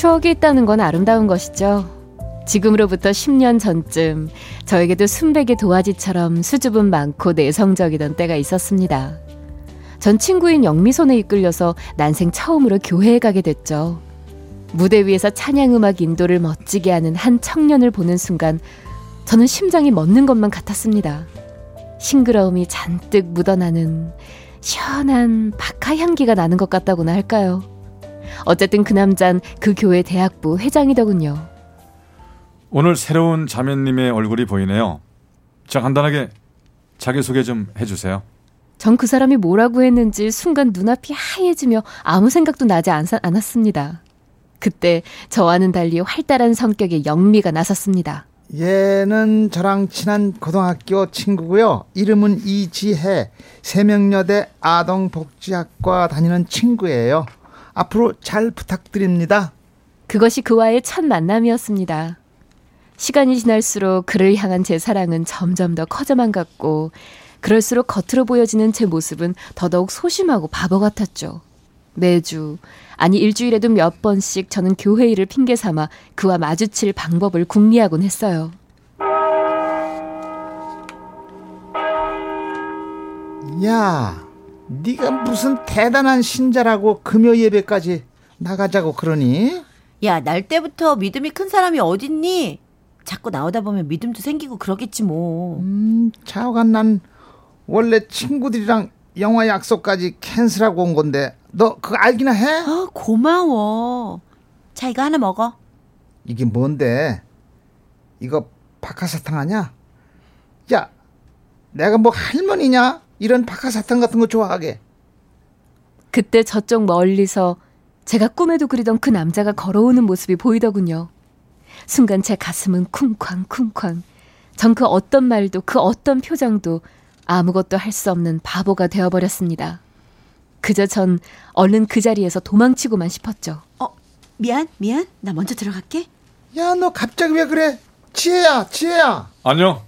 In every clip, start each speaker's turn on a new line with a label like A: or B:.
A: 추억이 있다는 건 아름다운 것이죠. 지금으로부터 10년 전쯤 저에게도 순백의 도화지처럼 수줍음 많고 내성적이던 때가 있었습니다. 전 친구인 영미손에 이끌려서 난생 처음으로 교회에 가게 됐죠. 무대 위에서 찬양음악 인도를 멋지게 하는 한 청년을 보는 순간 저는 심장이 멎는 것만 같았습니다. 싱그러움이 잔뜩 묻어나는 시원한 박하 향기가 나는 것 같다고나 할까요? 어쨌든 그 남잔 그 교회 대학부 회장이더군요.
B: 오늘 새로운 자매님의 얼굴이 보이네요. 자, 간단하게 자기소개 좀 해주세요.
A: 전 그 사람이 뭐라고 했는지 순간 눈앞이 하얘지며 아무 생각도 나지 않, 않았습니다. 그때 저와는 달리 활달한 성격의 영미가 나섰습니다.
C: 얘는 저랑 친한 고등학교 친구고요. 이름은 이지혜. 세명여대 아동복지학과 다니는 친구예요. 앞으로 잘 부탁드립니다.
A: 그것이 그와의 첫 만남이었습니다. 시간이 지날수록 그를 향한 제 사랑은 점점 더 커져만 갔고, 그럴수록 겉으로 보여지는 제 모습은 더더욱 소심하고 바보 같았죠. 매주, 아니 일주일에도 몇 번씩 저는 교회 일을 핑계 삼아 그와 마주칠 방법을 궁리하곤 했어요.
C: 야, 네가 무슨 대단한 신자라고 금요 예배까지 나가자고 그러니?
D: 야, 날 때부터 믿음이 큰 사람이 어딨니? 자꾸 나오다 보면 믿음도 생기고 그러겠지 뭐.
C: 음, 자오간 난 원래 친구들이랑 영화 약속까지 캔슬하고 온 건데 너 그거 알기나 해?
D: 아, 고마워. 자, 이거 하나 먹어.
C: 이게 뭔데? 이거 박하사탕 아냐? 야, 내가 뭐 할머니냐? 이런 박하사탕 같은 거 좋아하게.
A: 그때 저쪽 멀리서 제가 꿈에도 그리던 그 남자가 걸어오는 모습이 보이더군요. 순간 제 가슴은 쿵쾅쿵쾅. 전 그 어떤 말도 그 어떤 표정도 아무것도 할 수 없는 바보가 되어버렸습니다. 그저 전 얼른 그 자리에서 도망치고만 싶었죠.
D: 어, 미안, 미안. 나 먼저 들어갈게.
C: 야, 너 갑자기 왜 그래? 지혜야, 지혜야.
B: 안녕.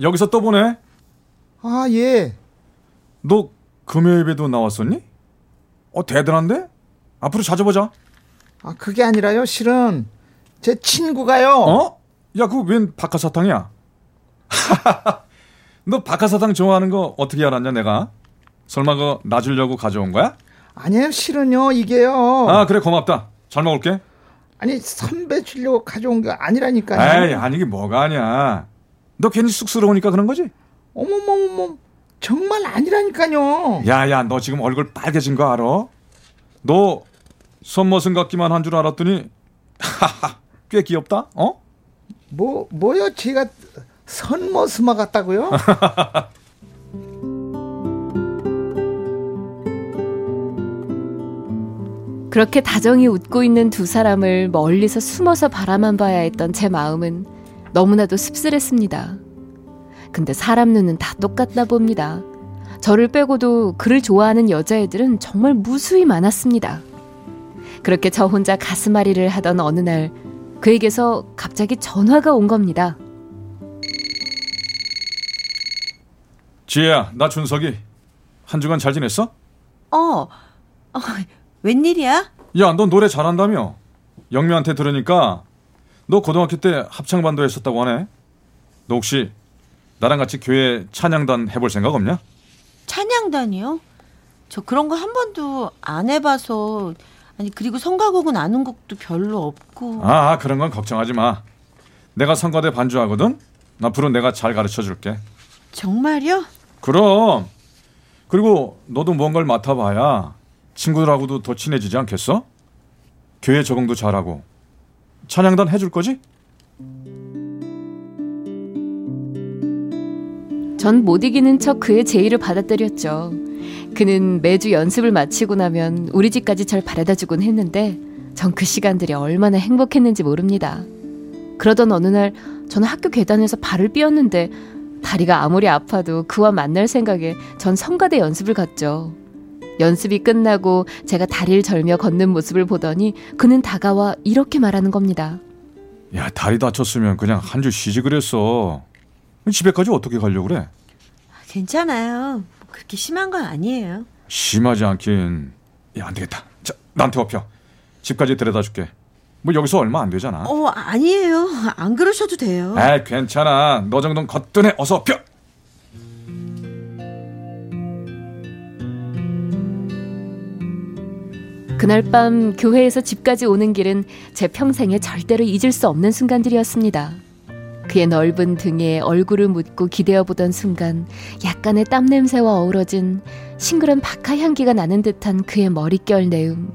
B: 여기서 또 보네.
C: 아, 예.
B: 너 금요 예배도 나왔었니? 어, 대단한데? 앞으로 자주 보자.
C: 아, 그게 아니라요. 실은 제 친구가요.
B: 어? 야, 그거 웬 박하사탕이야? 너 박하사탕 좋아하는 거 어떻게 알았냐, 내가? 설마 그거 나 주려고 가져온 거야?
C: 아니에요, 실은요, 이게요.
B: 아, 그래, 고맙다. 잘 먹을게.
C: 아니, 선배 주려고 가져온 게 아니라니까요.
B: 에이, 아니, 이게 뭐가 아니야. 너 괜히 쑥스러우니까 그런 거지?
C: 어머머머머, 정말 아니라니까요.
B: 야, 야, 너 지금 얼굴 빨개진 거 알아? 너 손머슴 같기만 한 줄 알았더니, 하하, 꽤 귀엽다, 어?
C: 뭐, 뭐요? 제가 선머스마 같다고요?
A: 그렇게 다정히 웃고 있는 두 사람을 멀리서 숨어서 바라만 봐야 했던 제 마음은 너무나도 씁쓸했습니다. 근데 사람 눈은 다 똑같나 봅니다. 저를 빼고도 그를 좋아하는 여자애들은 정말 무수히 많았습니다. 그렇게 저 혼자 가슴앓이를 하던 어느 날 그에게서 갑자기 전화가 온 겁니다.
B: 지혜야, 나 준석이. 한 주간 잘 지냈어?
D: 어, 어 웬일이야?
B: 야, 너 노래 잘한다며? 영미한테 들으니까 너 고등학교 때 합창반도 했었다고 하네. 너 혹시 나랑 같이 교회 찬양단 해볼 생각 없냐?
D: 찬양단이요? 저 그런 거 한 번도 안 해봐서 아니 그리고 성가곡은 아는 곡도 별로 없고
B: 아, 그런 건 걱정하지 마. 내가 성가대 반주하거든. 앞으로 내가 잘 가르쳐 줄게.
D: 정말요?
B: 그럼. 그리고 너도 뭔가를 맡아봐야 친구들하고도 더 친해지지 않겠어? 교회 적응도 잘하고 찬양단 해줄 거지?
A: 전 못 이기는 척 그의 제의를 받아들였죠. 그는 매주 연습을 마치고 나면 우리 집까지 절 바래다 주곤 했는데 전 그 시간들이 얼마나 행복했는지 모릅니다. 그러던 어느 날 저는 학교 계단에서 발을 삐었는데 다리가 아무리 아파도 그와 만날 생각에 전 성가대 연습을 갔죠. 연습이 끝나고 제가 다리를 절며 걷는 모습을 보더니 그는 다가와 이렇게 말하는 겁니다.
B: 야 다리 다쳤으면 그냥 한 주 쉬지 그랬어. 집에까지 어떻게 가려고 그래?
D: 괜찮아요. 뭐 그렇게 심한 건 아니에요.
B: 심하지 않긴. 야 안 되겠다. 자 나한테 업혀. 집까지 데려다 줄게. 뭐 여기서 얼마 안 되잖아.
D: 어, 아니에요. 안 그러셔도 돼요.
B: 아 괜찮아. 너 정도는 거뜬해. 어서 업혀.
A: 그날 밤 교회에서 집까지 오는 길은 제 평생에 절대로 잊을 수 없는 순간들이었습니다. 그의 넓은 등에 얼굴을 묻고 기대어 보던 순간 약간의 땀 냄새와 어우러진 싱그런 박하 향기가 나는 듯한 그의 머릿결 내음.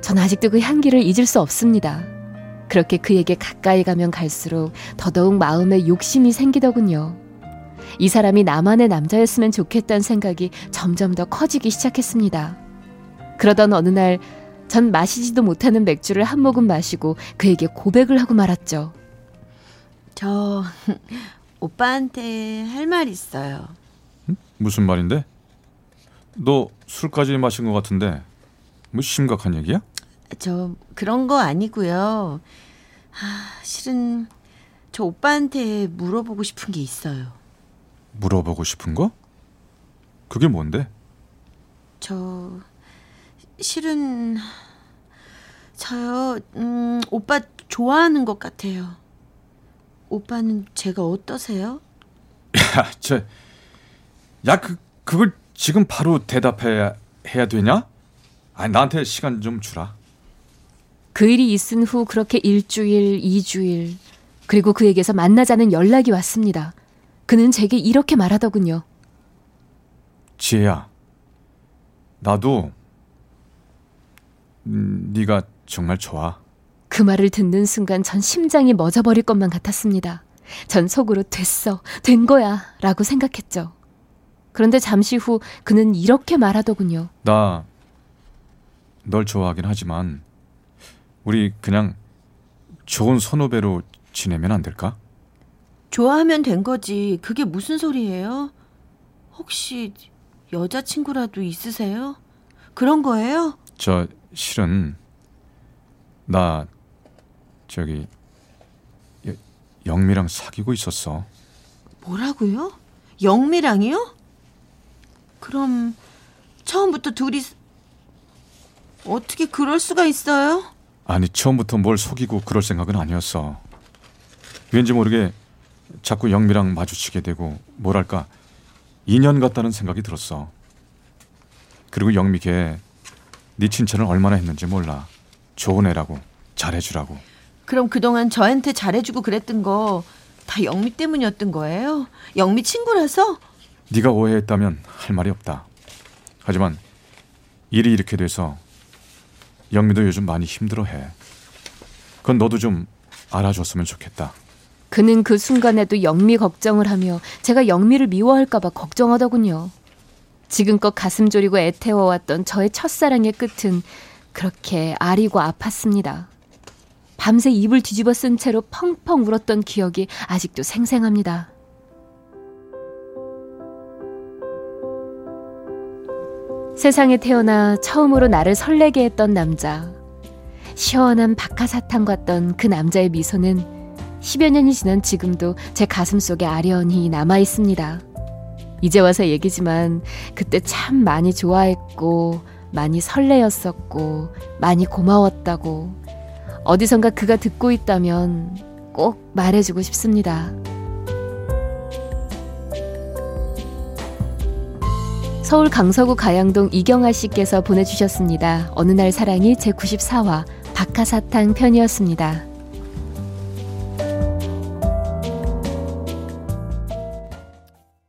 A: 전 아직도 그 향기를 잊을 수 없습니다. 그렇게 그에게 가까이 가면 갈수록 더더욱 마음에 욕심이 생기더군요. 이 사람이 나만의 남자였으면 좋겠다는 생각이 점점 더 커지기 시작했습니다. 그러던 어느 날 전 마시지도 못하는 맥주를 한 모금 마시고 그에게 고백을 하고 말았죠.
D: 저 오빠한테 할 말 있어요.
B: 무슨 말인데? 너 술까지 마신 것 같은데 뭐 심각한 얘기야?
D: 저 그런 거 아니고요. 아, 실은 저 오빠한테 물어보고 싶은 게 있어요.
B: 물어보고 싶은 거? 그게 뭔데?
D: 저 실은 저요. 음, 오빠 좋아하는 것 같아요. 오빠는 제가 어떠세요?
B: 야, 저, 야, 그 그걸 지금 바로 대답해야 해야 되냐? 아니 나한테 시간 좀 주라.
A: 그 일이 있은 후 그렇게 일주일, 이주일, 그리고 그에게서 만나자는 연락이 왔습니다. 그는 제게 이렇게 말하더군요.
B: 지혜야, 나도 음, 네가 정말 좋아.
A: 그 말을 듣는 순간 전 심장이 멎어버릴 것만 같았습니다. 전 속으로 됐어, 된 거야, 라고 생각했죠. 그런데 잠시 후 그는 이렇게 말하더군요.
B: 나 널 좋아하긴 하지만 우리 그냥 좋은 선후배로 지내면 안 될까?
D: 좋아하면 된 거지. 그게 무슨 소리예요? 혹시 여자친구라도 있으세요? 그런 거예요?
B: 저 실은 나 저기 여- 영미랑 사귀고 있었어.
D: 뭐라고요? 영미랑이요? 그럼 처음부터 둘이 어떻게 그럴 수가 있어요?
B: 아니 처음부터 뭘 속이고 그럴 생각은 아니었어. 왠지 모르게 자꾸 영미랑 마주치게 되고 뭐랄까 인연 같다는 생각이 들었어. 그리고 영미 걔네 칭찬을 얼마나 했는지 몰라. 좋은 애라고 잘해주라고.
D: 그럼 그동안 저한테 잘해주고 그랬던 거 다 영미 때문이었던 거예요? 영미 친구라서?
B: 네가 오해했다면 할 말이 없다. 하지만 일이 이렇게 돼서 영미도 요즘 많이 힘들어해. 그건 너도 좀 알아줬으면 좋겠다.
A: 그는 그 순간에도 영미 걱정을 하며 제가 영미를 미워할까봐 걱정하더군요. 지금껏 가슴 졸이고 애태워왔던 저의 첫사랑의 끝은 그렇게 아리고 아팠습니다. 밤새 입을 뒤집어 쓴 채로 펑펑 울었던 기억이 아직도 생생합니다. 세상에 태어나 처음으로 나를 설레게 했던 남자. 시원한 박하사탕 같던 그 남자의 미소는 10여 년이 지난 지금도 제 가슴 속에 아련히 남아 있습니다. 이제 와서 얘기지만 그때 참 많이 좋아했고 많이 설레었었고 많이 고마웠다고 어디선가 그가 듣고 있다면 꼭 말해주고 싶습니다. 서울 강서구 가양동 이경아 씨께서 보내주셨습니다. 어느 날 사랑이 제94화 박하사탕 편이었습니다.